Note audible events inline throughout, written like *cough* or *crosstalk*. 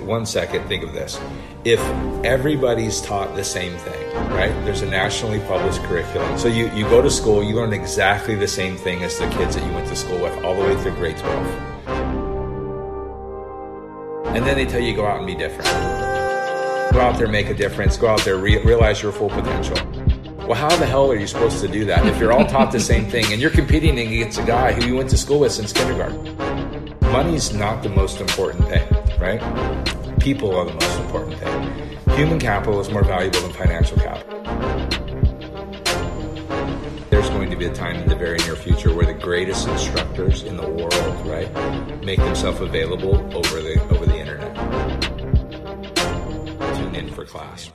One second, think of this. If everybody's taught the same thing, right? There's a nationally published curriculum. So you, you go to school, you learn exactly the same thing as the kids that you went to school with all the way through grade 12. And then they tell you go out and be different. Go out there, make a difference. Go out there, re- realize your full potential. Well, how the hell are you supposed to do that if you're all taught the same thing and you're competing against a guy who you went to school with since kindergarten? Money's not the most important thing, right? People are the most important thing. Human capital is more valuable than financial capital. There's going to be a time in the very near future where the greatest instructors in the world, right, make themselves available over the over the internet. Tune in for class.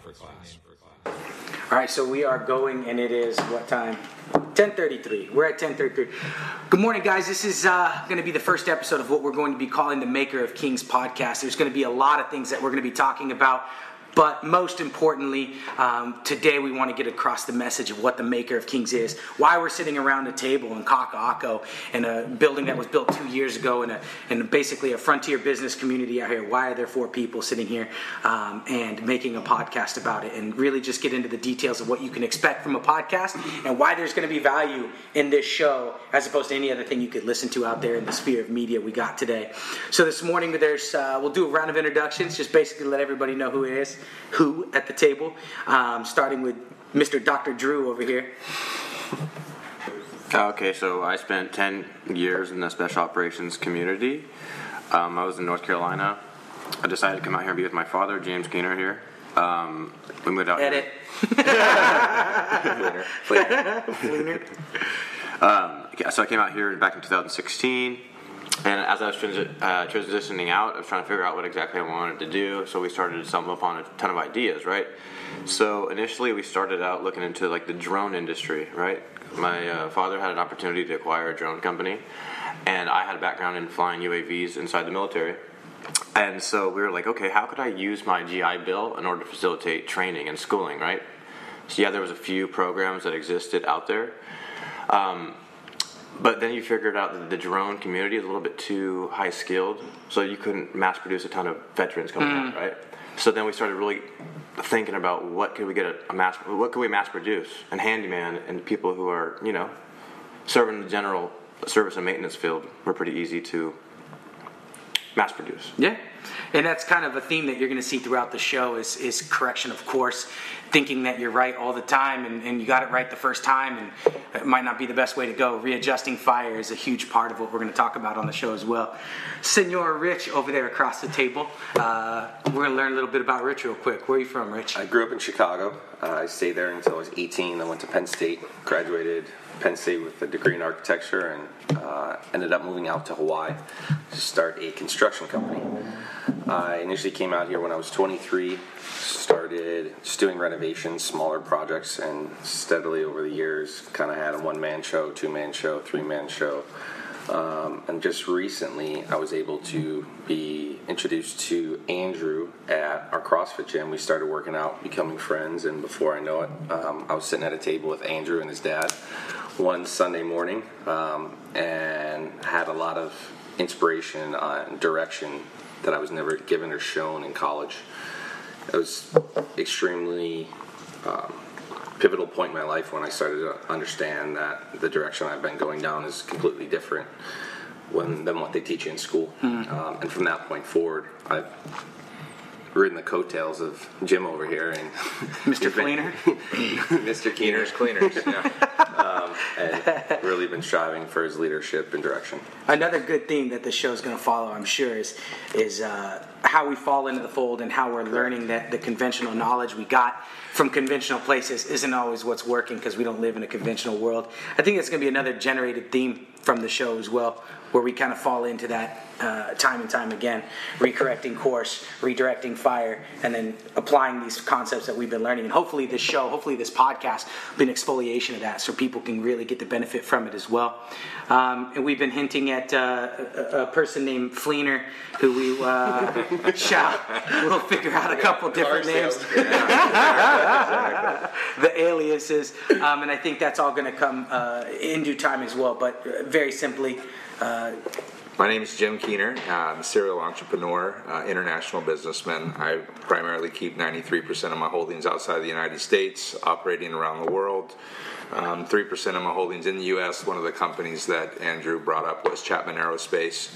All right, so we are going, and it is what time? 10:33. We're at 10:33. Good morning, guys. This is uh, going to be the first episode of what we're going to be calling the Maker of Kings podcast. There's going to be a lot of things that we're going to be talking about. But most importantly, um, today we want to get across the message of what the Maker of Kings is, why we're sitting around a table in Kaka'ako in a building that was built two years ago in, a, in basically a frontier business community out here. Why are there four people sitting here um, and making a podcast about it? And really just get into the details of what you can expect from a podcast and why there's going to be value in this show as opposed to any other thing you could listen to out there in the sphere of media we got today. So this morning, there's uh, we'll do a round of introductions, just basically let everybody know who it is who at the table, um, starting with Mr. Dr. Drew over here. Okay, so I spent 10 years in the special operations community. Um, I was in North Carolina. I decided to come out here and be with my father, James Keener, here. Um, we moved out Edit. here. *laughs* *laughs* um, so I came out here back in 2016. And as I was transi- uh, transitioning out, I was trying to figure out what exactly I wanted to do. So we started to stumble upon a ton of ideas, right? So initially, we started out looking into like the drone industry, right? My uh, father had an opportunity to acquire a drone company, and I had a background in flying UAVs inside the military. And so we were like, okay, how could I use my GI Bill in order to facilitate training and schooling, right? So yeah, there was a few programs that existed out there. Um, but then you figured out that the drone community is a little bit too high skilled, so you couldn't mass produce a ton of veterans coming mm. out, right? So then we started really thinking about what could we get a, a, mass, what could we mass produce, and handyman and people who are you know serving the general service and maintenance field were pretty easy to mass produce. Yeah, and that's kind of a theme that you're going to see throughout the show is is correction of course. Thinking that you're right all the time and, and you got it right the first time and it might not be the best way to go. Readjusting fire is a huge part of what we're going to talk about on the show as well. Senor rich over there across the table. Uh, we're going to learn a little bit about rich real quick. Where are you from rich? I grew up in chicago. Uh, i stayed there until i was 18 i went to penn state graduated Penn State with a degree in architecture and uh, ended up moving out to Hawaii to start a construction company. I initially came out here when I was 23, started just doing renovations, smaller projects, and steadily over the years kind of had a one man show, two man show, three man show. Um, and just recently, I was able to be introduced to Andrew at our CrossFit gym. We started working out, becoming friends, and before I know it, um, I was sitting at a table with Andrew and his dad one Sunday morning um, and had a lot of inspiration and direction that I was never given or shown in college. It was extremely um, pivotal point in my life when I started to understand that the direction I've been going down is completely different when, than what they teach you in school. Mm. Um, and from that point forward, I've ridden the coattails of Jim over here and *laughs* Mr. *laughs* Cleaner, *laughs* Mr. Keener's Cleaners, yeah, um, and really been striving for his leadership and direction. Another good theme that the show is going to follow, I'm sure, is is uh, how we fall into the fold and how we're learning that the conventional knowledge we got from conventional places isn't always what's working because we don't live in a conventional world. I think it's going to be another generated theme from the show as well, where we kind of fall into that uh, time and time again, recorrecting course, redirecting fire, and then applying these concepts that we've been learning. And hopefully, this show, hopefully, this podcast, been exfoliation of that so people can really get the benefit from it as well. Um, and we've been hinting at uh, a, a, person named Fleener, who we uh, *laughs* shall we'll figure out a couple different names, *laughs* the aliases, um, and I think that's all going to come uh, in due time as well. But uh, very simply, My name is Jim Keener. I'm a serial entrepreneur, uh, international businessman. I primarily keep 93% of my holdings outside of the United States, operating around the world. Um, 3% of my holdings in the U.S. One of the companies that Andrew brought up was Chapman Aerospace,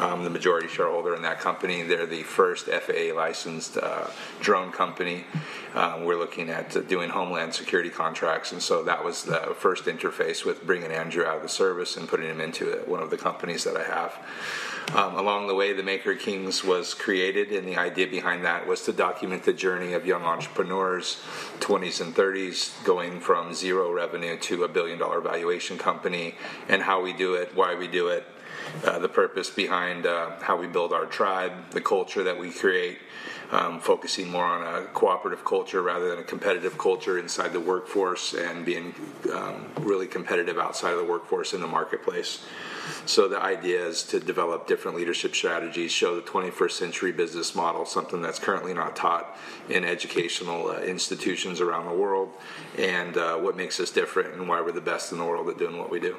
um, the majority shareholder in that company. They're the first FAA licensed uh, drone company. Um, we're looking at doing homeland security contracts, and so that was the first interface with bringing Andrew out of the service and putting him into one of the companies that I have. Um, along the way, the Maker Kings was created, and the idea behind that was to document the journey of young entrepreneurs, 20s and 30s, going from zero revenue to a billion dollar valuation company, and how we do it, why we do it, uh, the purpose behind uh, how we build our tribe, the culture that we create, um, focusing more on a cooperative culture rather than a competitive culture inside the workforce, and being um, really competitive outside of the workforce in the marketplace. So the idea is to develop different leadership strategies, show the 21st century business model, something that's currently not taught in educational uh, institutions around the world, and uh, what makes us different and why we're the best in the world at doing what we do.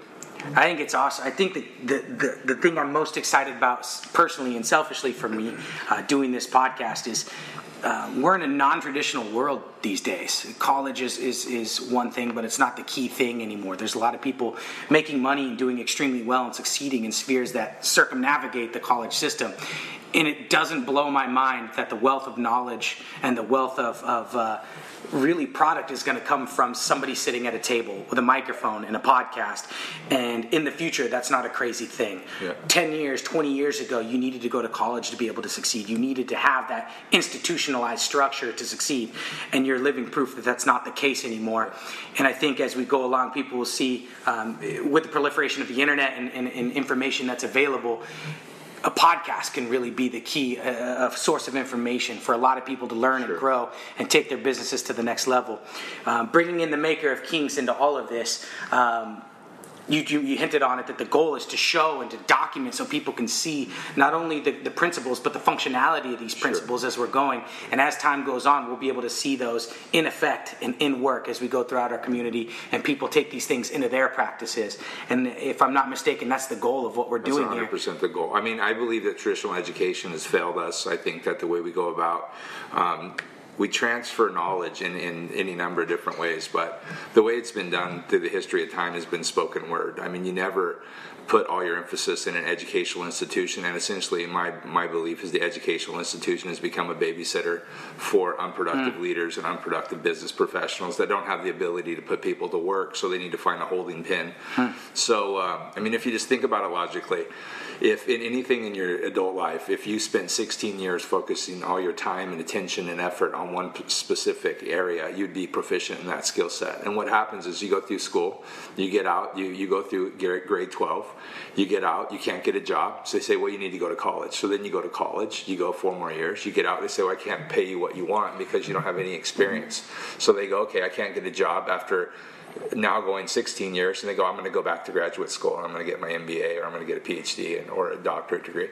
I think it's awesome. I think the, the, the, the thing I'm most excited about personally and selfishly for me uh, doing this podcast is um, we're in a non-traditional world these days. College is, is, is one thing, but it's not the key thing anymore. There's a lot of people making money and doing extremely well and succeeding in spheres that circumnavigate the college system. And it doesn't blow my mind that the wealth of knowledge and the wealth of, of uh, really product is going to come from somebody sitting at a table with a microphone and a podcast. And in the future, that's not a crazy thing. Yeah. 10 years, 20 years ago, you needed to go to college to be able to succeed. You needed to have that institutionalized structure to succeed. And you're living proof that that's not the case anymore. And I think as we go along, people will see um, with the proliferation of the internet and, and, and information that's available, a podcast can really be the key uh, source of information for a lot of people to learn sure. and grow and take their businesses to the next level. Um, bringing in the maker of Kings into all of this. Um, you, you, you, hinted on it that the goal is to show and to document so people can see not only the, the principles but the functionality of these principles sure. as we're going and as time goes on we'll be able to see those in effect and in work as we go throughout our community and people take these things into their practices and if i'm not mistaken that's the goal of what we're that's doing 100% here. the goal i mean i believe that traditional education has failed us i think that the way we go about um, we transfer knowledge in, in any number of different ways, but the way it's been done through the history of time has been spoken word. I mean, you never put all your emphasis in an educational institution, and essentially, my, my belief is the educational institution has become a babysitter for unproductive mm. leaders and unproductive business professionals that don't have the ability to put people to work, so they need to find a holding pin. Mm. So, uh, I mean, if you just think about it logically, if in anything in your adult life, if you spend 16 years focusing all your time and attention and effort on one specific area, you'd be proficient in that skill set. And what happens is you go through school, you get out, you, you go through grade 12, you get out, you can't get a job. So they say, well, you need to go to college. So then you go to college, you go four more years, you get out, they say, well, I can't pay you what you want because you don't have any experience. So they go, okay, I can't get a job after now going 16 years and they go i'm going to go back to graduate school and i'm going to get my mba or i'm going to get a phd and, or a doctorate degree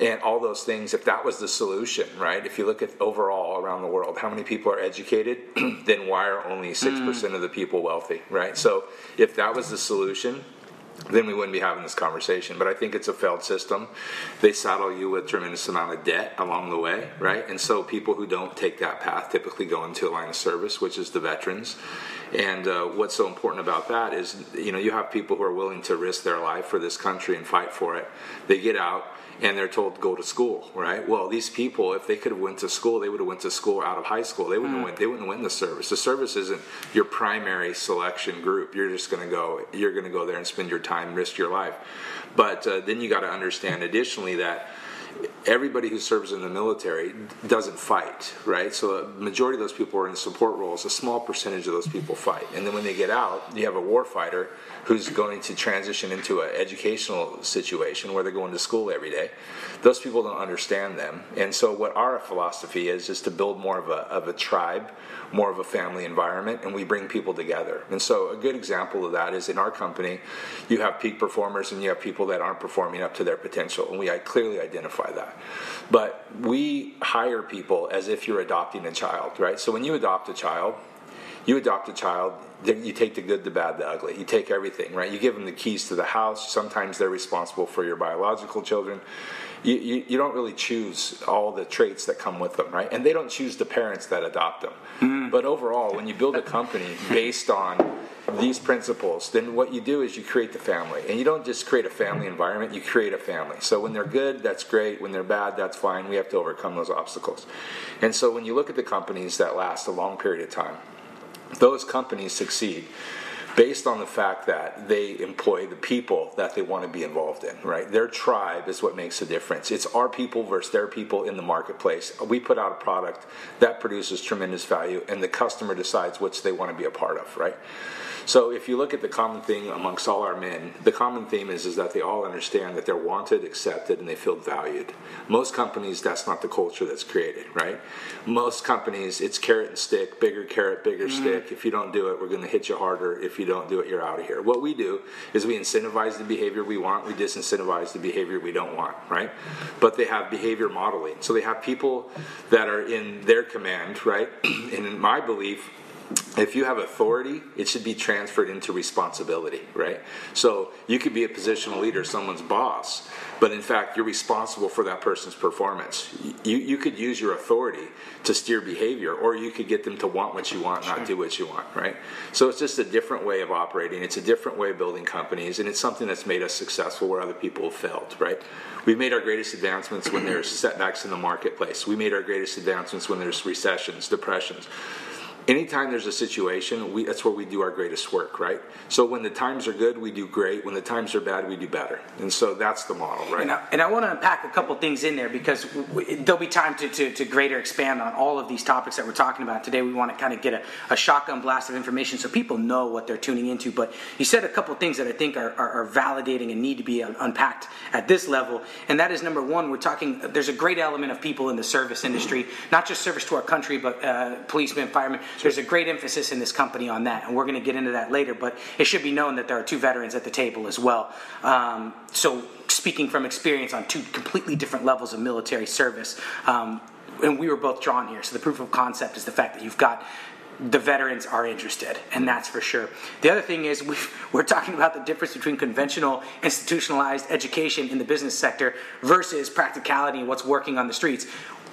and all those things if that was the solution right if you look at overall around the world how many people are educated *clears throat* then why are only 6% mm. of the people wealthy right so if that was the solution then we wouldn't be having this conversation. But I think it's a failed system. They saddle you with tremendous amount of debt along the way, right? And so people who don't take that path typically go into a line of service, which is the veterans. And uh, what's so important about that is, you know, you have people who are willing to risk their life for this country and fight for it. They get out and they're told go to school, right? Well, these people, if they could have went to school, they would have went to school out of high school. They wouldn't mm. went, they wouldn't win the service. The service isn't your primary selection group. You're just going to go. You're going to go there and spend your time, risk your life. But uh, then you got to understand, additionally, that everybody who serves in the military doesn't fight, right? So a majority of those people are in support roles. A small percentage of those people fight, and then when they get out, you have a war fighter who's going to transition into an educational situation where they're going to school every day. Those people don't understand them, and so what our philosophy is is to build more of a of a tribe, more of a family environment, and we bring people together. And so a good example of that is in our company, you have peak performers and you have people that aren't performing up to their potential, and we clearly identify that. But we hire people as if you're adopting a child, right? So when you adopt a child, you adopt a child, you take the good, the bad, the ugly. You take everything, right? You give them the keys to the house. Sometimes they're responsible for your biological children. You, you, you don't really choose all the traits that come with them, right? And they don't choose the parents that adopt them. Mm. But overall, when you build a company based on these principles, then what you do is you create the family. And you don't just create a family environment, you create a family. So when they're good, that's great. When they're bad, that's fine. We have to overcome those obstacles. And so when you look at the companies that last a long period of time, those companies succeed based on the fact that they employ the people that they want to be involved in, right? Their tribe is what makes a difference. It's our people versus their people in the marketplace. We put out a product that produces tremendous value, and the customer decides which they want to be a part of, right? So if you look at the common thing amongst all our men, the common theme is, is that they all understand that they're wanted, accepted, and they feel valued. Most companies, that's not the culture that's created, right? Most companies, it's carrot and stick, bigger carrot, bigger mm-hmm. stick. If you don't do it, we're going to hit you harder. If you don't do it, you're out of here. What we do is we incentivize the behavior we want, we disincentivize the behavior we don't want, right? But they have behavior modeling. So they have people that are in their command, right? *clears throat* and in my belief, if you have authority, it should be transferred into responsibility, right? So you could be a positional leader, someone's boss, but in fact, you're responsible for that person's performance. You, you could use your authority to steer behavior, or you could get them to want what you want, not do what you want, right? So it's just a different way of operating. It's a different way of building companies, and it's something that's made us successful where other people have failed, right? We've made our greatest advancements when there's setbacks in the marketplace. We made our greatest advancements when there's recessions, depressions anytime there's a situation, we, that's where we do our greatest work, right? So when the times are good, we do great. When the times are bad, we do better. And so that's the model, right? And I, and I want to unpack a couple things in there because we, there'll be time to, to, to, greater expand on all of these topics that we're talking about today. We want to kind of get a, a, shotgun blast of information so people know what they're tuning into. But you said a couple things that I think are, are, are validating and need to be unpacked at this level. And that is number one, we're talking, there's a great element of people in the service industry, not just service to our country, but uh, policemen, firemen there's a great emphasis in this company on that, and we're going to get into that later. But it should be known that there are two veterans at the table as well. Um, so, speaking from experience on two completely different levels of military service, um, and we were both drawn here. So, the proof of concept is the fact that you've got the veterans are interested, and that's for sure. The other thing is *laughs* we are talking about the difference between conventional institutionalized education in the business sector versus practicality and what's working on the streets.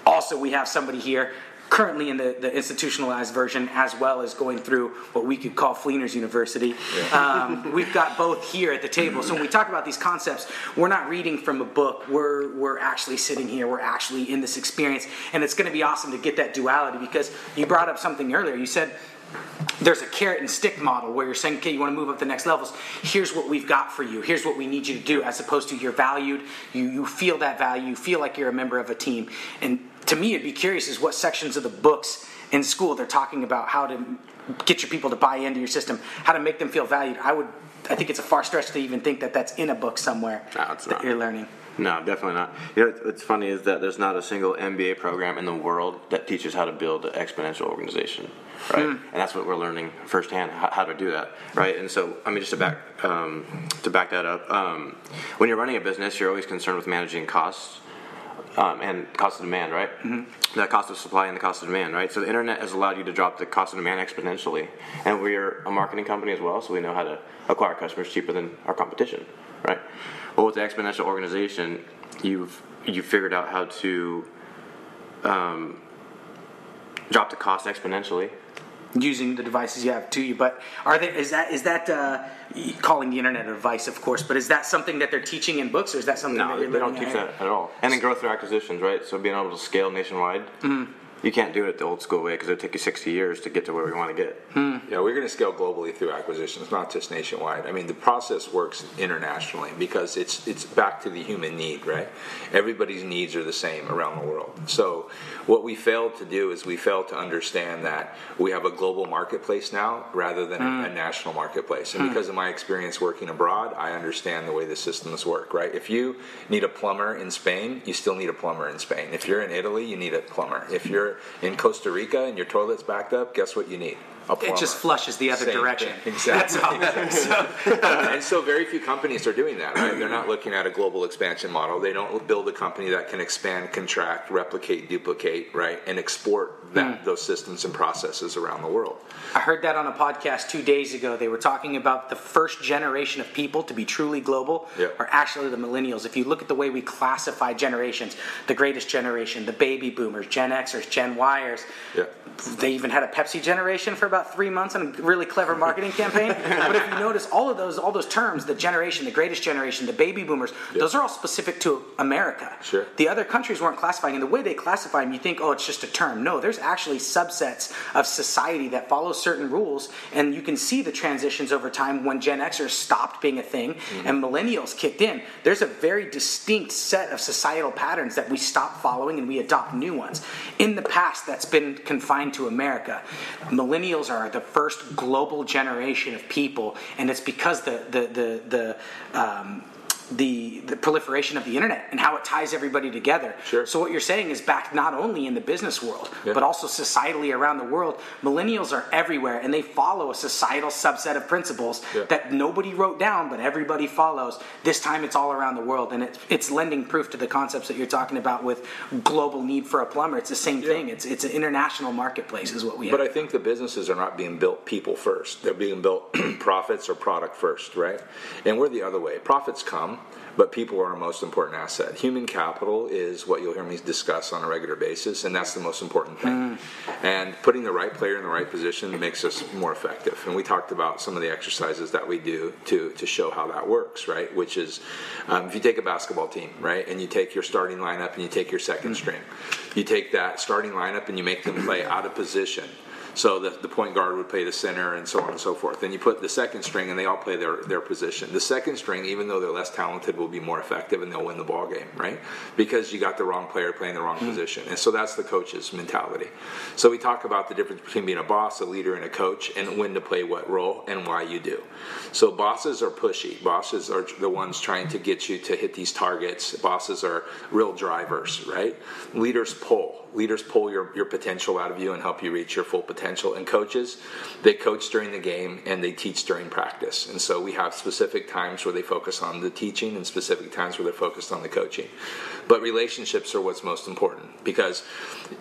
Also, we have somebody here currently in the, the institutionalized version as well as going through what we could call Fleener's University. Yeah. Um, we've got both here at the table. So when we talk about these concepts, we're not reading from a book. We're, we're actually sitting here. We're actually in this experience. And it's going to be awesome to get that duality because you brought up something earlier. You said, there's a carrot and stick model where you're saying, okay, you want to move up the next levels. Here's what we've got for you. Here's what we need you to do, as opposed to you're valued. You, you feel that value. You feel like you're a member of a team. And to me, it'd be curious is what sections of the books in school they're talking about how to get your people to buy into your system, how to make them feel valued. I would, I think it's a far stretch to even think that that's in a book somewhere no, that not. you're learning. No, definitely not. You know, what's funny is that there's not a single MBA program in the world that teaches how to build an exponential organization, right? Mm. And that's what we're learning firsthand how, how, to do that, right? And so, I mean, just to back um, to back that up, um, when you're running a business, you're always concerned with managing costs um, and cost of demand, right? Mm-hmm. The cost of supply and the cost of demand, right? So the internet has allowed you to drop the cost of demand exponentially, and we're a marketing company as well, so we know how to acquire customers cheaper than our competition, right? Well, with the exponential organization, you've you figured out how to um, drop the cost exponentially using the devices you have to you. But are they? Is that is that uh, calling the internet a device, of course? But is that something that they're teaching in books, or is that something no, that you're they don't teach that at all? And then growth through acquisitions, right? So being able to scale nationwide. Mm-hmm you can't do it the old school way because it would take you 60 years to get to where we want to get. Hmm. Yeah, we're going to scale globally through acquisitions, not just nationwide. I mean, the process works internationally because it's it's back to the human need, right? Everybody's needs are the same around the world. So, what we failed to do is we failed to understand that we have a global marketplace now rather than hmm. a, a, national marketplace. And hmm. because of my experience working abroad, I understand the way the systems work, right? If you need a plumber in Spain, you still need a plumber in Spain. If you're in Italy, you need a plumber. If you're in Costa Rica and your toilet's backed up, guess what you need? It just flushes the other Same direction. *laughs* Thing. Exactly. *laughs* so, and so very few companies are doing that, right? They're not looking at a global expansion model. They don't build a company that can expand, contract, replicate, duplicate, right, and export that mm. those systems and processes around the world. I heard that on a podcast two days ago. They were talking about the first generation of people to be truly global Yeah. are actually the millennials. If you look at the way we classify generations, the greatest generation, the baby boomers, Gen Xers, Gen Yers, Yeah. they even had a Pepsi generation for about three months on a really clever marketing campaign. *laughs* But if you notice, all of those, all those terms, the generation, the greatest generation, the baby boomers, those are all specific to America. Sure. The other countries weren't classifying, and the way they classify them, you think, oh, it's just a term. No, there's actually subsets of society that follow certain rules, and you can see the transitions over time when Gen Xers stopped being a thing mm-hmm. and millennials kicked in. There's a very distinct set of societal patterns that we stop following and we adopt new ones. In the past, that's been confined to America. Millennials are the first global generation of people, and it's because the the the the um, the, the proliferation of the internet and how it ties everybody together. Sure. So what you're saying is back not only in the business world, Yeah. but also societally around the world. Millennials are everywhere and they follow a societal subset of principles Yeah. that nobody wrote down, but everybody follows. This time it's all around the world and it, it's lending proof to the concepts that you're talking about with global need for a plumber. It's the same thing. It's, it's an international marketplace is what we have. But I think the businesses are not being built people first. They're being built *clears throat* profits or product first, right? And we're the other way. Profits come, but people are our most important asset. Human capital is what you'll hear me discuss on a regular basis, and that's the most important thing. And putting the right player in the right position makes us more effective. And we talked about some of the exercises that we do to, to show how that works, right? Which is um, if you take a basketball team, right, and you take your starting lineup and you take your second string, you take that starting lineup and you make them play out of position. So the, the point guard would play the center and so on and so forth. Then you put the second string and they all play their, their position. The second string, even though they're less talented, will be more effective and they'll win the ball game, right? Because you got the wrong player playing the wrong hmm. position. And so that's the coach's mentality. So we talk about the difference between being a boss, a leader, and a coach and when to play what role and why you do. So bosses are pushy. Bosses are the ones trying to get you to hit these targets. Bosses are real drivers, right? Leaders pull leaders pull your, your potential out of you and help you reach your full potential. And coaches, they coach during the game and they teach during practice. And so we have specific times where they focus on the teaching and specific times where they're focused on the coaching. But relationships are what's most important because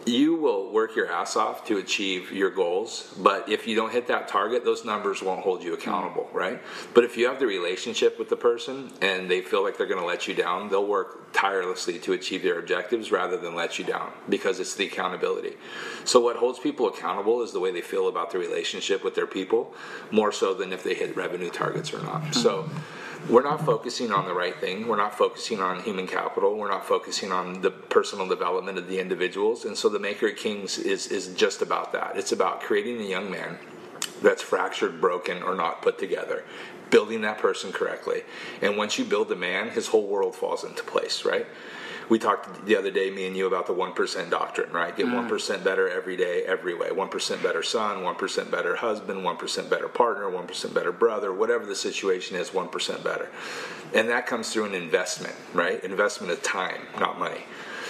you will work your ass off to achieve your goals. But if you don't hit that target, those numbers won't hold you accountable, right? But if you have the relationship with the person and they feel like they're going to let you down, they'll work tirelessly to achieve their objectives rather than let you down because it's the accountability. So what holds people accountable is the way they feel about the relationship with their people, more so than if they hit revenue targets or not. So we're not focusing on the right thing. We're not focusing on human capital. We're not focusing on the personal development of the individuals. And so the Maker of Kings is is just about that. It's about creating a young man that's fractured, broken, or not put together. Building that person correctly. And once you build the man, his whole world falls into place, right? We talked the other day, me and you, about the 1% doctrine, right? Get mm. 1% better every day, every way. 1% better son, 1% better husband, 1% better partner, 1% better brother, whatever the situation is, 1% better. And that comes through an investment, right? Investment of time, not money.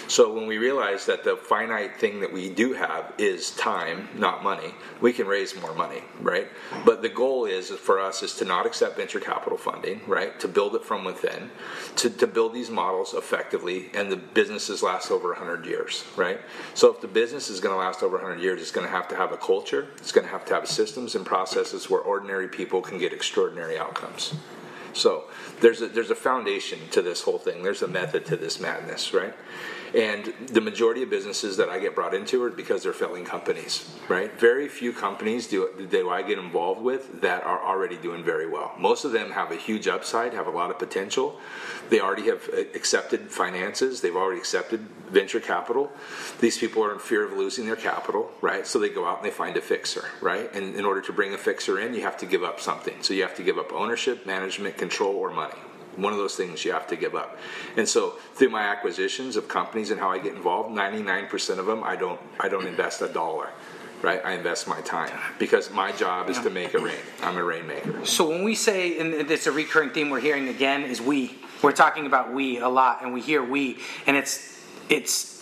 So when we realize that the finite thing that we do have is time, not money, we can raise more money, right? But the goal is for us is to not accept venture capital funding, right? To build it from within, to, to build these models effectively, and the businesses last over 100 years, right? So if the business is going to last over 100 years, it's going to have to have a culture, it's going to have to have systems and processes where ordinary people can get extraordinary outcomes. So there's a, there's a foundation to this whole thing. There's a method to this madness, right? And the majority of businesses that I get brought into are because they're failing companies, right? Very few companies do, do I get involved with that are already doing very well. Most of them have a huge upside, have a lot of potential. They already have uh, accepted finances. They've already accepted venture capital. These people are in fear of losing their capital, right? So they go out and they find a fixer, right? And in order to bring a fixer in, you have to give up something. So you have to give up ownership, management, control, or money. One of those things you have to give up. And so through my acquisitions of companies and how I get involved, 99% of them I don't I don't invest a dollar. Right? I invest my time because my job is to make a rain. I'm a rainmaker. So when we say, and it's a recurring theme we're hearing again, is we. We're talking about we a lot, and we hear we, and it's it's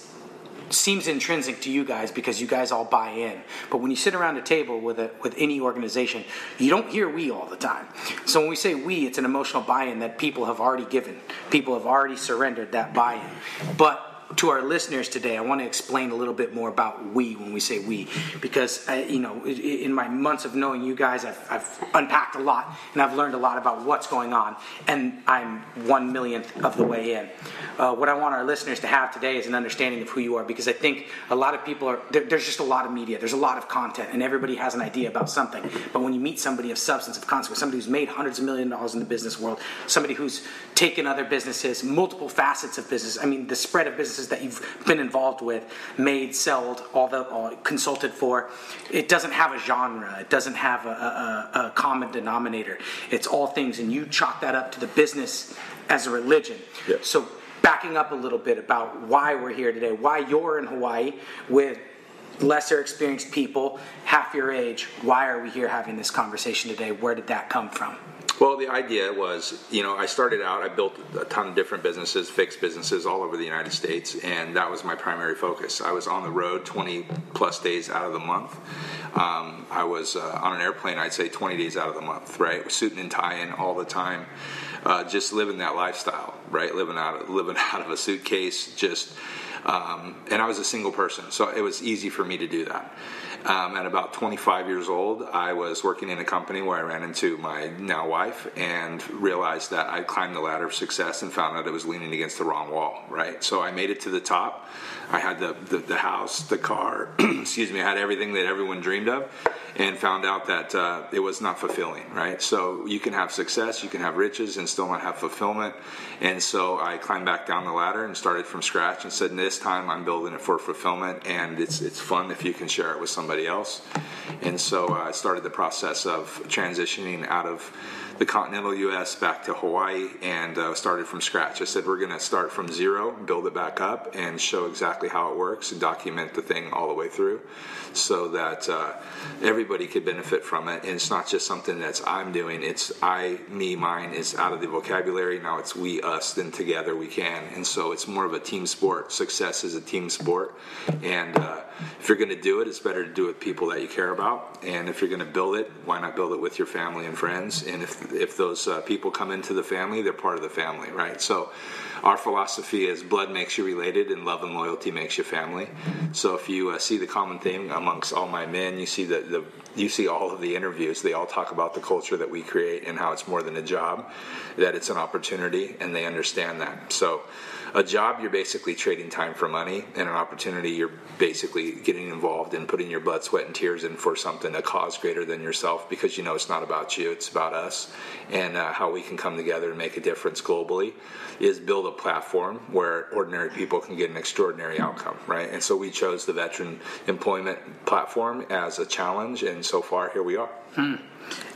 seems intrinsic to you guys because you guys all buy in. But when you sit around a table with a with any organization, you don't hear we all the time. So when we say we, it's an emotional buy-in that people have already given. People have already surrendered that buy-in. But to our listeners today, I want to explain a little bit more about we when we say we, because I, you know, in my months of knowing you guys, I've, I've unpacked a lot and I've learned a lot about what's going on, and I'm one millionth of the way in. Uh, what I want our listeners to have today is an understanding of who you are, because I think a lot of people are there, there's just a lot of media, there's a lot of content, and everybody has an idea about something. But when you meet somebody of substance, of consequence, somebody who's made hundreds of million dollars in the business world, somebody who's taken other businesses, multiple facets of business. I mean, the spread of businesses that you've been involved with, made, sold, all the all consulted for. It doesn't have a genre. It doesn't have a, a, a common denominator. It's all things, and you chalk that up to the business as a religion. Yeah. So backing up a little bit about why we're here today, why you're in Hawaii with lesser experienced people, half your age. Why are we here having this conversation today? Where did that come from? Well, the idea was, you know, I started out, I built a ton of different businesses, fixed businesses all over the United States, and that was my primary focus. I was on the road 20 plus days out of the month. Um, I was uh, on an airplane, I'd say 20 days out of the month, right? Suiting and tying all the time, uh, just living that lifestyle, right? Living out of, living *laughs* out of a suitcase, just. Um, and I was a single person, so it was easy for me to do that. Um, at about 25 years old, I was working in a company where I ran into my now wife and realized that I climbed the ladder of success and found out I was leaning against the wrong wall, right? So I made it to the top. I had the, the, the house, the car, *clears throat* excuse me, I had everything that everyone dreamed of and found out that uh, it was not fulfilling, right? So you can have success, you can have riches, and still not have fulfillment. And so I climbed back down the ladder and started from scratch and said, this time I'm building it for fulfillment, and it's it's fun if you can share it with somebody else. And so uh, I started the process of transitioning out of the continental U.S. back to Hawaii and uh, started from scratch. I said we're going to start from zero, build it back up, and show exactly how it works and document the thing all the way through, so that uh, everybody could benefit from it. And it's not just something that's I'm doing; it's I, me, mine is out of the vocabulary now. It's we, us, then together we can. And so it's more of a team sport. Success is a team sport, and uh, if you're going to do it, it's better to do it with people that you care about. And if you're going to build it, why not build it with your family and friends? And if if those uh, people come into the family, they're part of the family, right? So our philosophy is blood makes you related and love and loyalty makes you family. So if you uh, see the common theme amongst all my men, you see that the you see all of the interviews. They all talk about the culture that we create and how it's more than a job, that it's an opportunity, and they understand that. So a job, you're basically trading time for money, and an opportunity, you're basically getting involved in putting your blood, sweat, and tears in for something, a cause greater than yourself, because you know it's not about you, it's about us, and uh, how we can come together and make a difference globally is build a platform where ordinary people can get an extraordinary outcome, right? And so we chose the veteran employment platform as a challenge, and so far here we are. Hmm.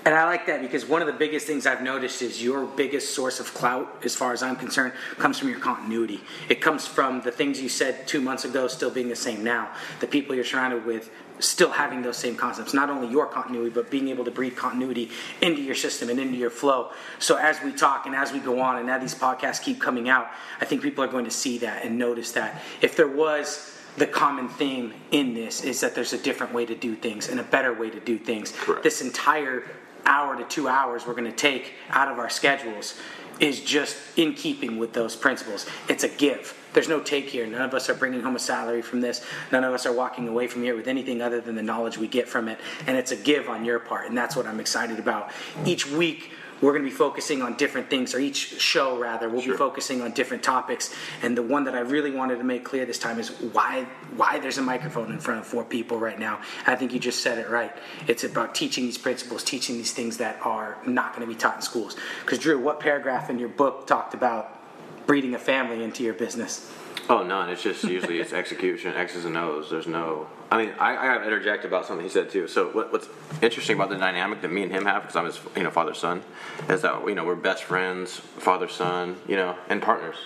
And I like that because one of the biggest things I've noticed is your biggest source of clout, as far as I'm concerned, comes from your continuity. It comes from the things you said two months ago still being the same now. The people you're surrounded with still having those same concepts. Not only your continuity, but being able to breathe continuity into your system and into your flow. So as we talk and as we go on and as these podcasts keep coming out, I think people are going to see that and notice that. If there was the common theme in this is that there's a different way to do things and a better way to do things. Correct. This entire hour to two hours we're going to take out of our schedules is just in keeping with those principles. It's a give. There's no take here. None of us are bringing home a salary from this. None of us are walking away from here with anything other than the knowledge we get from it. And it's a give on your part. And that's what I'm excited about. Each week, we're going to be focusing on different things, or each show rather, we'll Sure. be focusing on different topics. And the one that I really wanted to make clear this time is why why there's a microphone in front of four people right now. I think you just said it right. It's about teaching these principles, teaching these things that are not going to be taught in schools. Because Drew, what paragraph in your book talked about breeding a family into your business? Oh, none. It's just usually it's *laughs* execution, X's and O's. There's no. I mean, I, I got to interject about something he said too. So what, what's interesting about the dynamic that me and him have, because I'm his you know father son, is that you know we're best friends, father son, you know, and partners.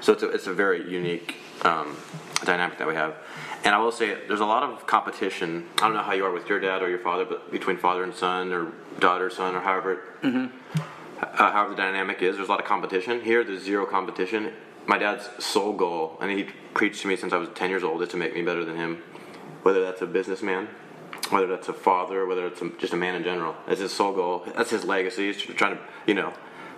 So it's a, it's a very unique um, dynamic that we have. And I will say, there's a lot of competition. I don't know how you are with your dad or your father, but between father and son, or daughter son, or however it uh, however the dynamic is, there's a lot of competition. Here, there's zero competition. My dad's sole goal, and he preached to me since I was 10 years old, is to make me better than him. Whether that's a businessman, whether that's a father, whether it's a, just a man in general. That's his sole goal. That's his legacy. He's trying to, you know,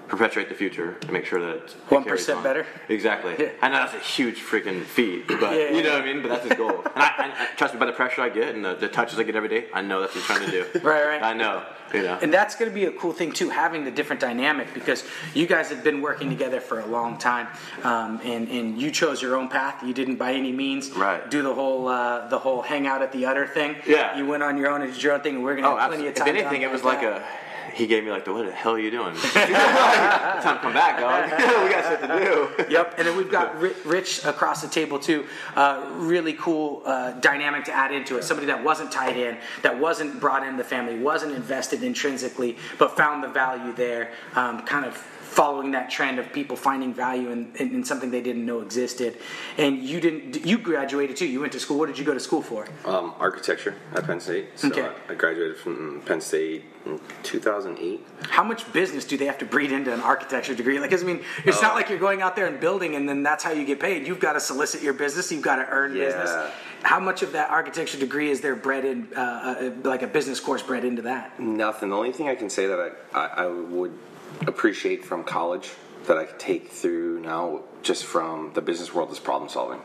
perpetuate the future and make sure that it 1% better? Exactly. Yeah. I know that's a huge freaking feat, but Yeah, you know yeah. what I mean. But that's his goal. *laughs* and I, trust me, by the pressure I get and the, the touches I get every day, I know that's what he's trying to do. *laughs* Right, right. I know. You know. And that's going to be a cool thing too, having the different dynamic because you guys have been working together for a long time, um, and and you chose your own path. You didn't by any means Right. do the whole uh, the whole hang out at the udder thing. Yeah. you went on your own and did your own thing, and we're going to Oh, have plenty absolutely. of If anything, it was like that. a. He gave me like the what the hell are you doing? it's *laughs* *laughs* time to come back, dog. *laughs* we got shit to do. Yep, and then we've got Rich across the table too. Uh, really cool uh, dynamic to add into it. Somebody that wasn't tied in, that wasn't brought in the family, wasn't invested intrinsically, but found the value there. Um, kind of following that trend of people finding value in, in, in something they didn't know existed. And you didn't. You graduated too. You went to school. What did you go to school for? Um, architecture at Penn State. So Okay. I, I graduated from Penn State in 2008. How much business do they have to breed into an architecture degree? Like, I mean, it's not like you're going out there and building and then that's how you get paid. You've got to solicit your business. You've got to earn Yeah. business. How much of that architecture degree is there bred in, uh, uh, like a business course bred into that? Nothing. The only thing I can say that I, I, I would appreciate from college that I take through now just from the business world is problem solving.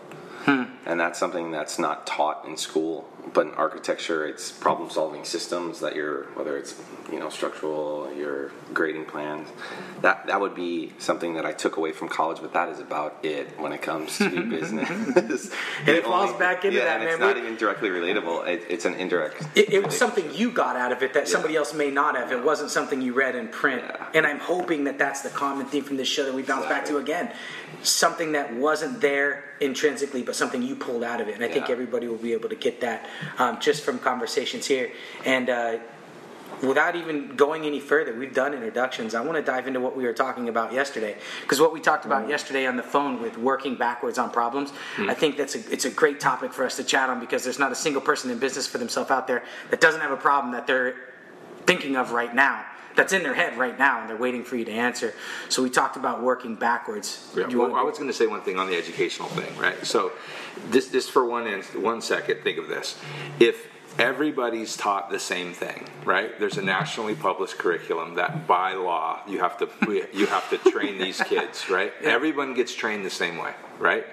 Hmm. And that's something that's not taught in school. But in architecture, it's problem solving systems that you're, whether it's, you know, structural, your grading plans. That, that would be something that I took away from college, but that is about it when it comes to *laughs* business. And it falls back into yeah, that, and man. It's not We- even directly relatable. It, it's an indirect. It, it was something you got out of it that somebody else may not have. It wasn't something you read in print. Yeah. And I'm hoping that that's the common theme from this show that we bounce back to again. Something that wasn't there intrinsically, but something you pulled out of it. And I think everybody will be able to get that um, just from conversations here. And uh, without even going any further, we've done introductions. I want to dive into what we were talking about yesterday because what we talked about mm. yesterday on the phone with working backwards on problems, mm. I think that's a, it's a great topic for us to chat on because there's not a single person in business for themselves out there that doesn't have a problem that they're thinking of right now. That's in their head right now, and they're waiting for you to answer. So we talked about working backwards. Yeah, well, I was going to say one thing on the educational thing, right? So, this, this for one, in, one second, think of this: if everybody's taught the same thing, right? There's a nationally published curriculum that, by law, you have to you have to train these kids, right? Everyone gets trained the same way, right?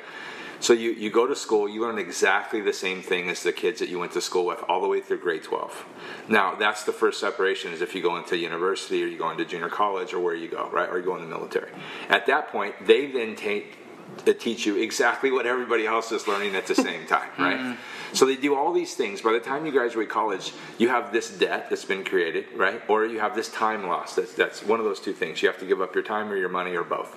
So you, you go to school, you learn exactly the same thing as the kids that you went to school with all the way through grade 12. Now, that's the first separation is if you go into university or you go into junior college or where you go, right? Or you go in the military. At that point, they then take to teach you exactly what everybody else is learning at the same time, *laughs* mm-hmm. right? So they do all these things. By the time you graduate college, you have this debt that's been created, right? Or you have this time loss. That's that's one of those two things. You have to give up your time or your money or both.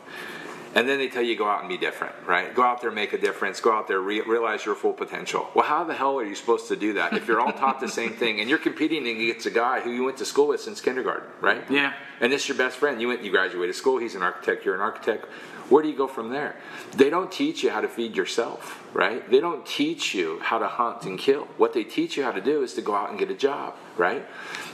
And then they tell you go out and be different, right? Go out there, make a difference. Go out there, re- realize your full potential. Well, how the hell are you supposed to do that if you're all taught the *laughs* same thing and you're competing against a guy who you went to school with since kindergarten, right? Yeah. And this is your best friend. You went, you graduated school. He's an architect. You're an architect. Where do you go from there? They don't teach you how to feed yourself, right? They don't teach you how to hunt and kill. What they teach you how to do is to go out and get a job, right?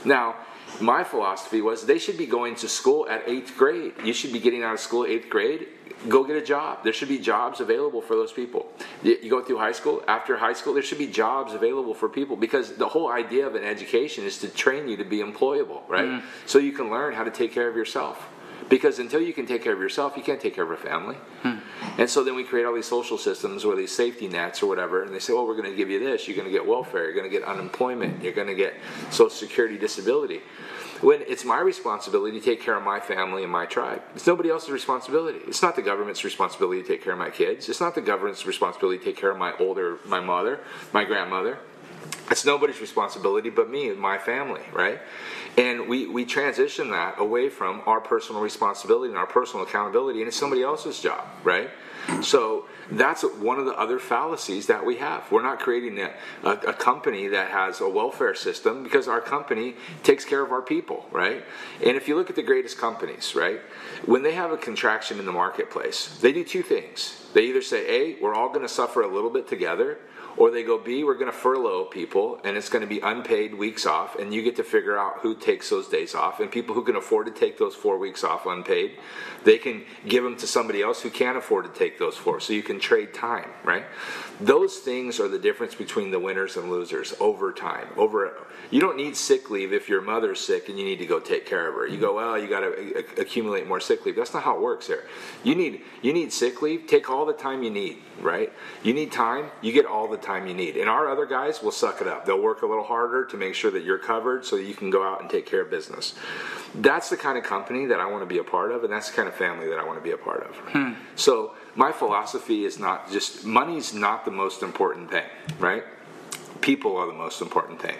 Now, my philosophy was they should be going to school at eighth grade. You should be getting out of school eighth grade. Go get a job. There should be jobs available for those people. You you go through high school. After high school, there should be jobs available for people because the whole idea of an education is to train you to be employable, right? Mm. So you can learn how to take care of yourself. Because until you can take care of yourself, you can't take care of a family. Hmm. And so then we create all these social systems or these safety nets or whatever, and they say, well, we're going to give you this. You're going to get welfare. You're going to get unemployment. You're going to get Social Security disability. When it's my responsibility to take care of my family and my tribe. It's nobody else's responsibility. It's not the government's responsibility to take care of my kids. It's not the government's responsibility to take care of my older, my mother, my grandmother. It's nobody's responsibility but me and my family, right? And we, we transition that away from our personal responsibility and our personal accountability, and it's somebody else's job, right? So that's one of the other fallacies that we have. We're not creating a, a, a company that has a welfare system because our company takes care of our people, right? And if you look at the greatest companies, right, when they have a contraction in the marketplace, they do two things. They either say, A, we're all going to suffer a little bit together, or they go B, we're going to furlough people and it's going to be unpaid weeks off, and you get to figure out who takes those days off. And people who can afford to take those four weeks off unpaid, they can give them to somebody else who can't afford to take those four. So you can trade time, right? Those things are the difference between the winners and losers over time. Over you don't need sick leave if your mother's sick and you need to go take care of her. You go, well, you got to accumulate more sick leave. That's not how it works here. You need you need sick leave. Take all the time you need, right? You need time. You get all the time you need. And our other guys will suck it up. They'll work a little harder to make sure that you're covered so that you can go out and take care of business. That's the kind of company that I want to be a part of, and that's the kind of family that I want to be a part of. Hmm. So my philosophy is not just money's not the most important thing, right? People are the most important thing.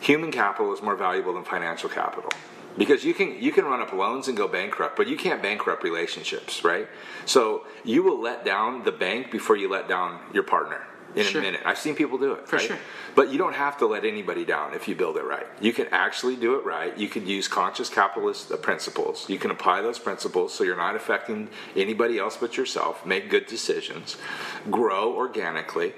Human capital is more valuable than financial capital because you can you can run up loans and go bankrupt but you can't bankrupt relationships right so you will let down the bank before you let down your partner in sure. a minute. I've seen people do it. For right? sure. But you don't have to let anybody down if you build it right. You can actually do it right. You can use conscious capitalist principles. You can apply those principles so you're not affecting anybody else but yourself. Make good decisions. Grow organically.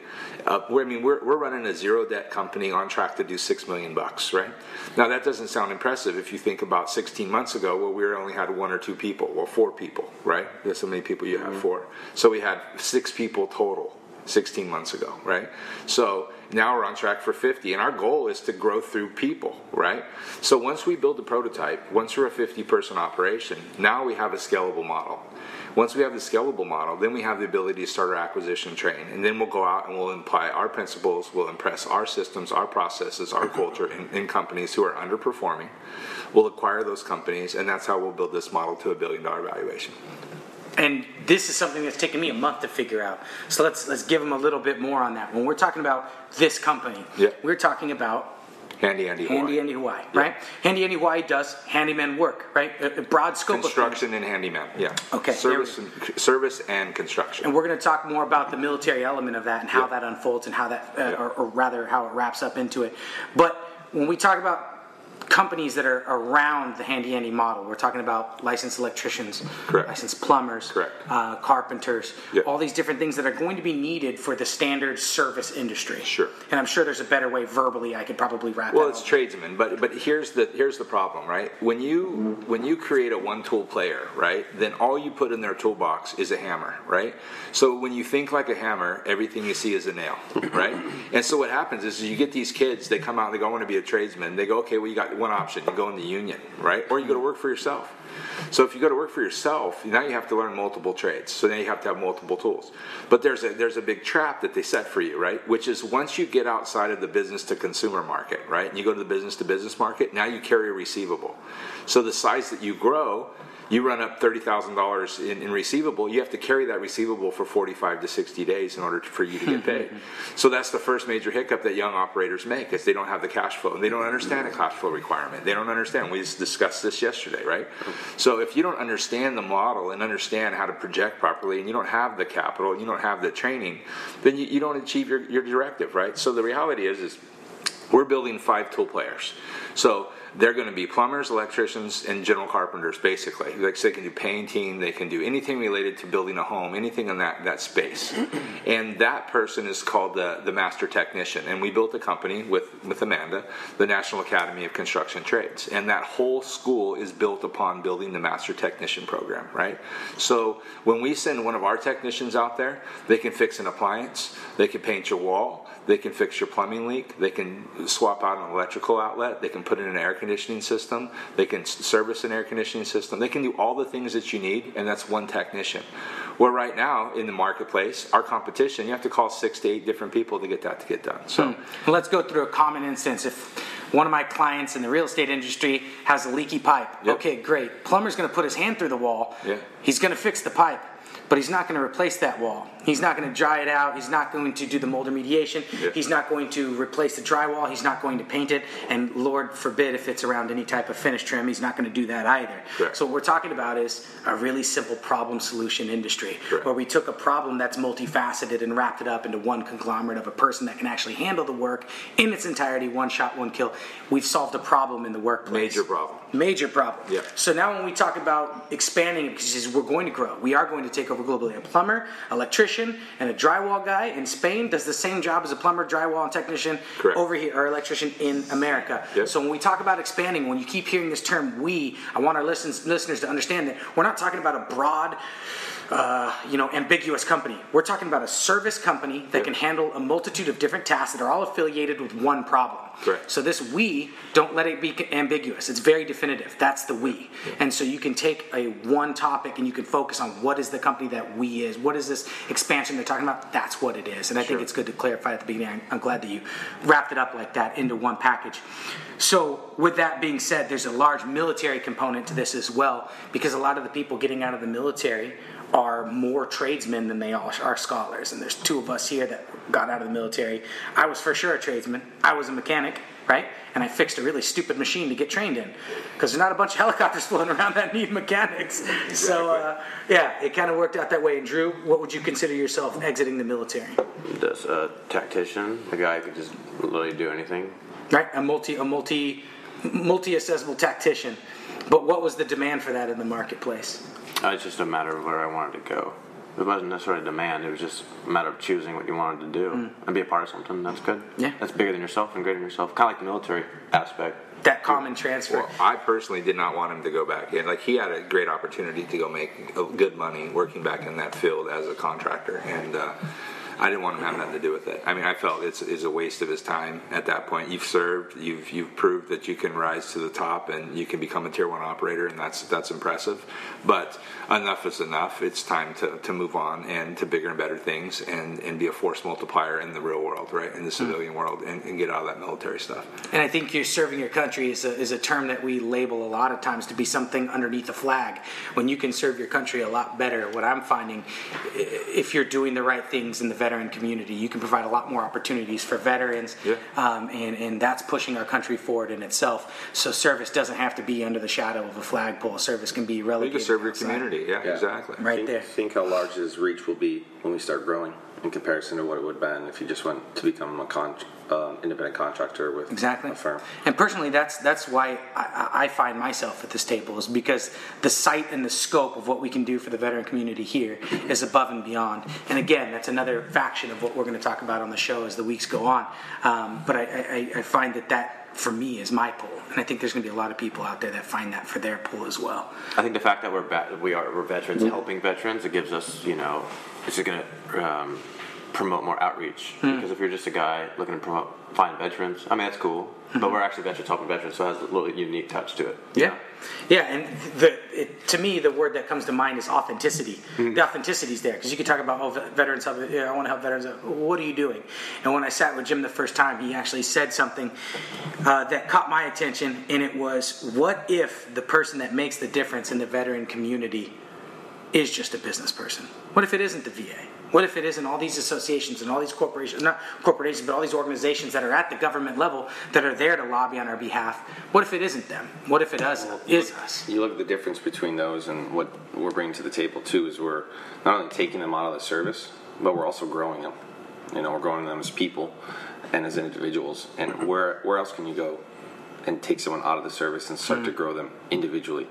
Uh, I mean, we're, we're running a zero debt company on track to do six million bucks, right? Now that doesn't sound impressive if you think about 16 months ago where we only had one or two people, well, four people, right? There's so many people you have mm-hmm. four. So we had six people total 16 months ago, right? So now we're on track for 50, and our goal is to grow through people, right? So once we build the prototype, once we're a 50 person operation, now we have a scalable model. Once we have the scalable model, then we have the ability to start our acquisition train, and then we'll go out and we'll imply our principles, we'll impress our systems, our processes, our culture in, in companies who are underperforming. We'll acquire those companies, and that's how we'll build this model to a billion dollar valuation and this is something that's taken me a month to figure out. So let's let's give them a little bit more on that. When we're talking about this company, yeah. we're talking about Handy Andy Hawaii. Handy Andy Hawaii, yeah. right? Handy Andy Hawaii does handyman work, right? A, a broad scope construction and handyman, yeah. Okay. Service and service and construction. And we're going to talk more about the military element of that and how yeah. that unfolds and how that, uh, or, or rather, how it wraps up into it. But when we talk about companies that are around the handy Andy model. We're talking about licensed electricians, Correct. licensed plumbers, Correct. Uh, carpenters, yep. all these different things that are going to be needed for the standard service industry. Sure. And I'm sure there's a better way verbally I could probably wrap. It up. Well, it's tradesmen, but but here's the here's the problem, right? When you when you create a one tool player, right, then all you put in their toolbox is a hammer, right? So when you think like a hammer, everything you see is a nail, right? and so what happens is you get these kids, they come out, they go, I want to be a tradesman. They go, okay, well you got one option. You go in the union, right? Or you go to work for yourself. So if you go to work for yourself, now you have to learn multiple trades. So now you have to have multiple tools. But there's a there's a big trap that they set for you, right? Which is once you get outside of the business to consumer market, right? And you go to the business to business market, now you carry a receivable. So the size that you grow, you run up thirty thousand dollars in receivable, you have to carry that receivable for forty five to sixty days in order to, for you to get *laughs* paid. so that's the first major hiccup that young operators make is they don't have the cash flow and they don't understand the cash flow requirement. They don't understand. We just discussed this yesterday, right? So if you don't understand the model and understand how to project properly, and you don't have the capital, you don't have the training, then you, you don't achieve your, your directive, right? So the reality is is we're building five tool players. So they're going to be plumbers, electricians, and general carpenters, basically. Like so they can do painting, they can do anything related to building a home, anything in that, that space. *clears throat* and that person is called the, the master technician. And we built a company with, with Amanda, the National Academy of Construction Trades. And that whole school is built upon building the master technician program, right? So when we send one of our technicians out there, they can fix an appliance, they can paint your wall, they can fix your plumbing leak. They can swap out an electrical outlet. They can put in an air conditioning system. They can service an air conditioning system. They can do all the things that you need, and that's one technician. Where right now in the marketplace, our competition, you have to call six to eight different people to get that to get done. So hmm. let's go through a common instance. If one of my clients in the real estate industry has a leaky pipe, yep. okay, great. Plumber's going to put his hand through the wall. Yeah. He's going to fix the pipe but he's not going to replace that wall. He's not going to dry it out. He's not going to do the mold remediation. Yeah. He's not going to replace the drywall. He's not going to paint it. And Lord forbid if it's around any type of finish trim, he's not going to do that either. Correct. So what we're talking about is a really simple problem solution industry Correct. where we took a problem that's multifaceted and wrapped it up into one conglomerate of a person that can actually handle the work in its entirety, one shot, one kill. We've solved a problem in the workplace. Major problem. Major problem. Yeah. So now when we talk about expanding, because we're going to grow, we are going to take over globally. A plumber, electrician, and a drywall guy in Spain does the same job as a plumber, drywall, and technician Correct. over here, or electrician in America. Yep. So when we talk about expanding, when you keep hearing this term "we," I want our listens, listeners to understand that we're not talking about a broad uh, you know, ambiguous company. We're talking about a service company that can handle a multitude of different tasks that are all affiliated with one problem. Correct. So this we don't let it be ambiguous. It's very definitive. That's the we. And so you can take a one topic and you can focus on what is the company that we is. What is this expansion they're talking about? That's what it is. And I think it's good to clarify at the beginning. I'm glad that you wrapped it up like that into one package. So with that being said, there's a large military component to this as well because a lot of the people getting out of the military are more tradesmen than they are, are scholars. And there's two of us here that got out of the military. I was for sure a tradesman. I was a mechanic, right? And I fixed a really stupid machine to get trained in because there's not a bunch of *laughs* helicopters floating around that need mechanics. So, uh, yeah, it kind of worked out that way. And Drew, what would you consider yourself exiting the military? Just a tactician, a guy who could just literally do anything. Right, a multi, a multi, multi-accessible tactician. But what was the demand for that in the marketplace? Uh, it's just a matter of where I wanted to go. It wasn't necessarily demand. It was just a matter of choosing what you wanted to do and be a part of something. That's good. Yeah. That's bigger than yourself and greater than yourself. Kind of like the military aspect. That common transfer. Well, I personally did not want him to go back in. Like he had a great opportunity to go make good money working back in that field as a contractor, and uh, I didn't want him to have nothing to do with it. I mean, I felt it's, it's a waste of his time at that point. You've served, you've you've proved that you can rise to the top and you can become a tier one operator, and that's that's impressive. But enough is enough. It's time to, to move on and to bigger and better things, and, and be a force multiplier in the real world, right, in the civilian world, and, and get out of that military stuff. And I think you're serving your country is a, is a term that we label a lot of times to be something underneath a flag. When you can serve your country a lot better, what I'm finding, if you're doing the right things in the veteran community, you can provide a lot more opportunities for veterans, Yeah. um, and, and that's pushing our country forward in itself. So service doesn't have to be under the shadow of a flagpole. Service can be You relegated. can serve your community, yeah, Yeah. exactly. Right think, there. Think how large this reach will be when we start growing in comparison to what it would have been if you just went to become an con- um, independent contractor with Exactly. a firm. And personally, that's that's why I, I find myself at this table is because the sight and the scope of what we can do for the veteran community here is above and beyond. And again, that's another faction of what we're going to talk about on the show as the weeks go on. Um, but I, I, I find that that for me is my pull, and I think there's going to be a lot of people out there that find that for their pull as well. I think the fact that we're va- we are we're veterans helping veterans, it gives us you know it's just going to um, promote more outreach. Because if you're just a guy looking to promote find veterans, I mean that's cool, but we're actually veterans helping veterans, so it has a little unique touch to it. Yeah, yeah, and the it, to me the word that comes to mind is authenticity. Mm-hmm. The authenticity is there because you can talk about oh veterans help. Yeah, I want to help veterans. What are you doing? And when I sat with Jim the first time, he actually said something uh, that caught my attention, and it was, "What if the person that makes the difference in the veteran community is just a business person? What if it isn't the VA?" What if it isn't all these associations and all these corporations, not corporations, but all these organizations that are at the government level that are there to lobby on our behalf? What if it isn't them? What if it is, is us? You look at the difference between those and what we're bringing to the table too is we're not only taking them out of the service, but we're also growing them. You know, we're growing them as people and as individuals. And where where else can you go and take someone out of the service and start to mm. grow them individually?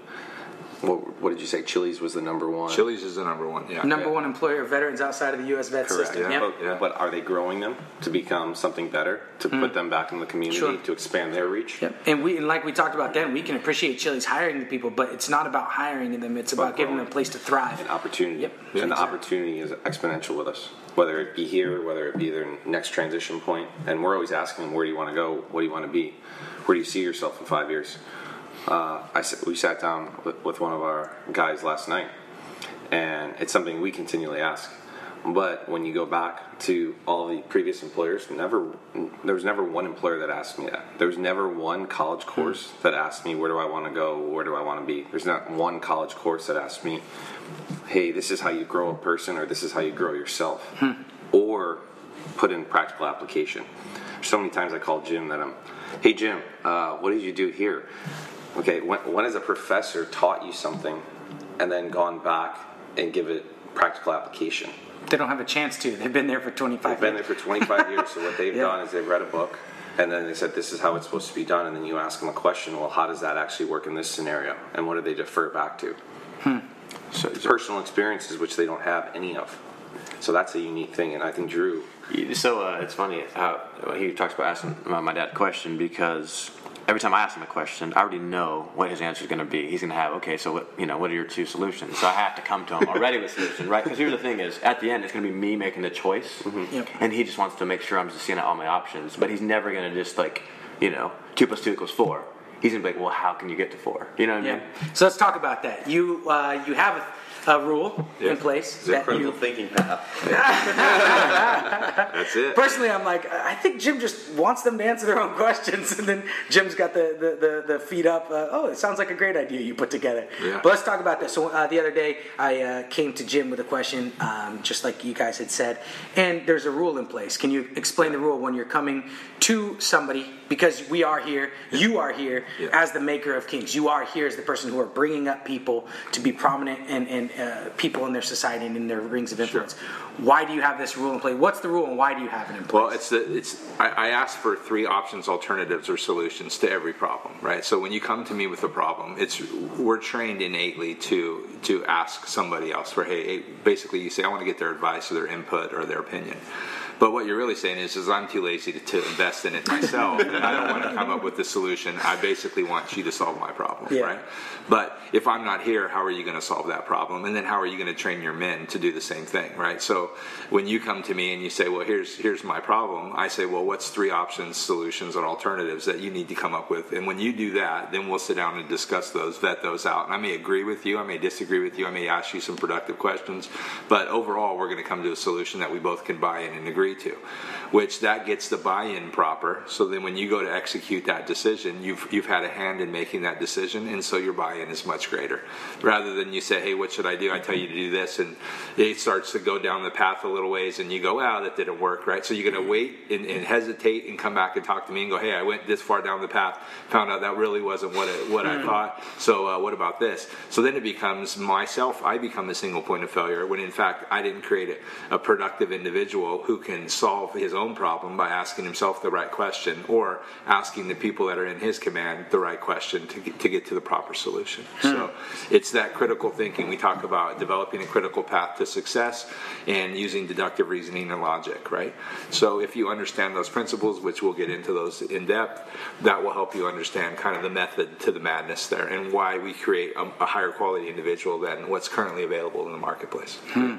What, what did you say? Chili's was the number one. Chili's is the number one. Yeah. Number yeah. one employer of veterans outside of the U.S. vet Correct. system. Yeah. Yep. Yeah. But are they growing them to become something better, to hmm. put them back in the community, Sure. to expand their reach? Yep. And we and like we talked about then, we can appreciate Chili's hiring the people, but it's not about hiring them. It's about giving them a place to thrive. An opportunity. Yep. And the opportunity is exponential with us, whether it be here, whether it be their next transition point. And we're always asking them, where do you want to go? What do you want to be? Where do you see yourself in five years? Uh, I we sat down with, with one of our guys last night, and it's something we continually ask. But when you go back to all the previous employers, never there was never one employer that asked me that. There was never one college course that asked me where do I want to go, where do I want to be. There's not one college course that asked me, hey, this is how you grow a person, or this is how you grow yourself, or put in practical application. So many times I call Jim that I'm, hey Jim, uh, what did you do here? Okay, when, when has a professor taught you something and then gone back and give it practical application? They don't have a chance to. They've been there for 25 They've been there years. for 25 years, so what they've *laughs* Yeah. done is they've read a book and then they said this is how it's supposed to be done, and then you ask them a question, well, how does that actually work in this scenario, and what do they defer back to? So, Personal experiences, which they don't have any of. So that's a unique thing, and I think Drew so uh, it's funny how he talks about asking my my dad a question because every time I ask him a question, I already know what his answer is going to be. He's going to have, okay, so what, you know, what are your two solutions? So I have to come to him already with solutions, right? Because here's the thing: is at the end, it's going to be me making the choice, mm-hmm. Yep. and he just wants to make sure I'm just seeing all my options. But he's never going to just like, you know, two plus two equals four. He's going to be like, well, how can you get to four? You know what I Yeah. mean? So let's talk about that. You uh, you have a, a rule Yeah. in place It's a that critical you. thinking path. *laughs* That's it. Personally, I'm like, I think Jim just wants them to answer their own *laughs* questions, and then Jim's got the the, the, the feed up. Uh, oh, it sounds like a great idea you put together. Yeah. But let's talk about this. So uh, the other day, I uh, came to Jim with a question, um, just like you guys had said, and there's a rule in place. Can you explain the rule when you're coming to somebody? Because we are here, you are here Yeah. as the maker of kings. You are here as the person who are bringing up people to be prominent and, and uh, people in their society and in their rings of influence. Why do you have this rule in place? What's the rule and why do you have it in place? Well, it's the it's. I, I ask for three options, alternatives, or solutions to every problem, right? So when you come to me with a problem, it's we're trained innately to to ask somebody else for hey basically you say I want to get their advice or their input or their opinion. But what you're really saying is, is I'm too lazy to, to invest in it myself, and I don't want to come up with the solution. I basically want you to solve my problem, Yeah. right? But if I'm not here, how are you going to solve that problem? And then how are you going to train your men to do the same thing, right? So when you come to me and you say, "Well, here's here's my problem," I say, "Well, what's three options, solutions, and alternatives that you need to come up with?" And when you do that, then we'll sit down and discuss those, vet those out. And I may agree with you, I may disagree with you, I may ask you some productive questions, but overall, we're going to come to a solution that we both can buy in and agree to. Which that gets the buy-in proper. So then, when you go to execute that decision, you've you've had a hand in making that decision, and so your buy-in is much greater. Rather than you say, "Hey, what should I do?" I tell you to do this, and it starts to go down the path a little ways, and you go, "Wow, that didn't work." Right? So you're going to wait and, and hesitate and come back and talk to me and go, "Hey, I went this far down the path, found out that really wasn't what it, what I thought. So uh, what about this?" So then it becomes myself. I become a single point of failure when in fact I didn't create a, a productive individual who can solve his own problem by asking himself the right question or asking the people that are in his command the right question to get, to get to the proper solution. So it's that critical thinking. We talk about developing a critical path to success and using deductive reasoning and logic, right? So if you understand those principles, which we'll get into those in depth, that will help you understand kind of the method to the madness there and why we create a, a higher quality individual than what's currently available in the marketplace. Hmm.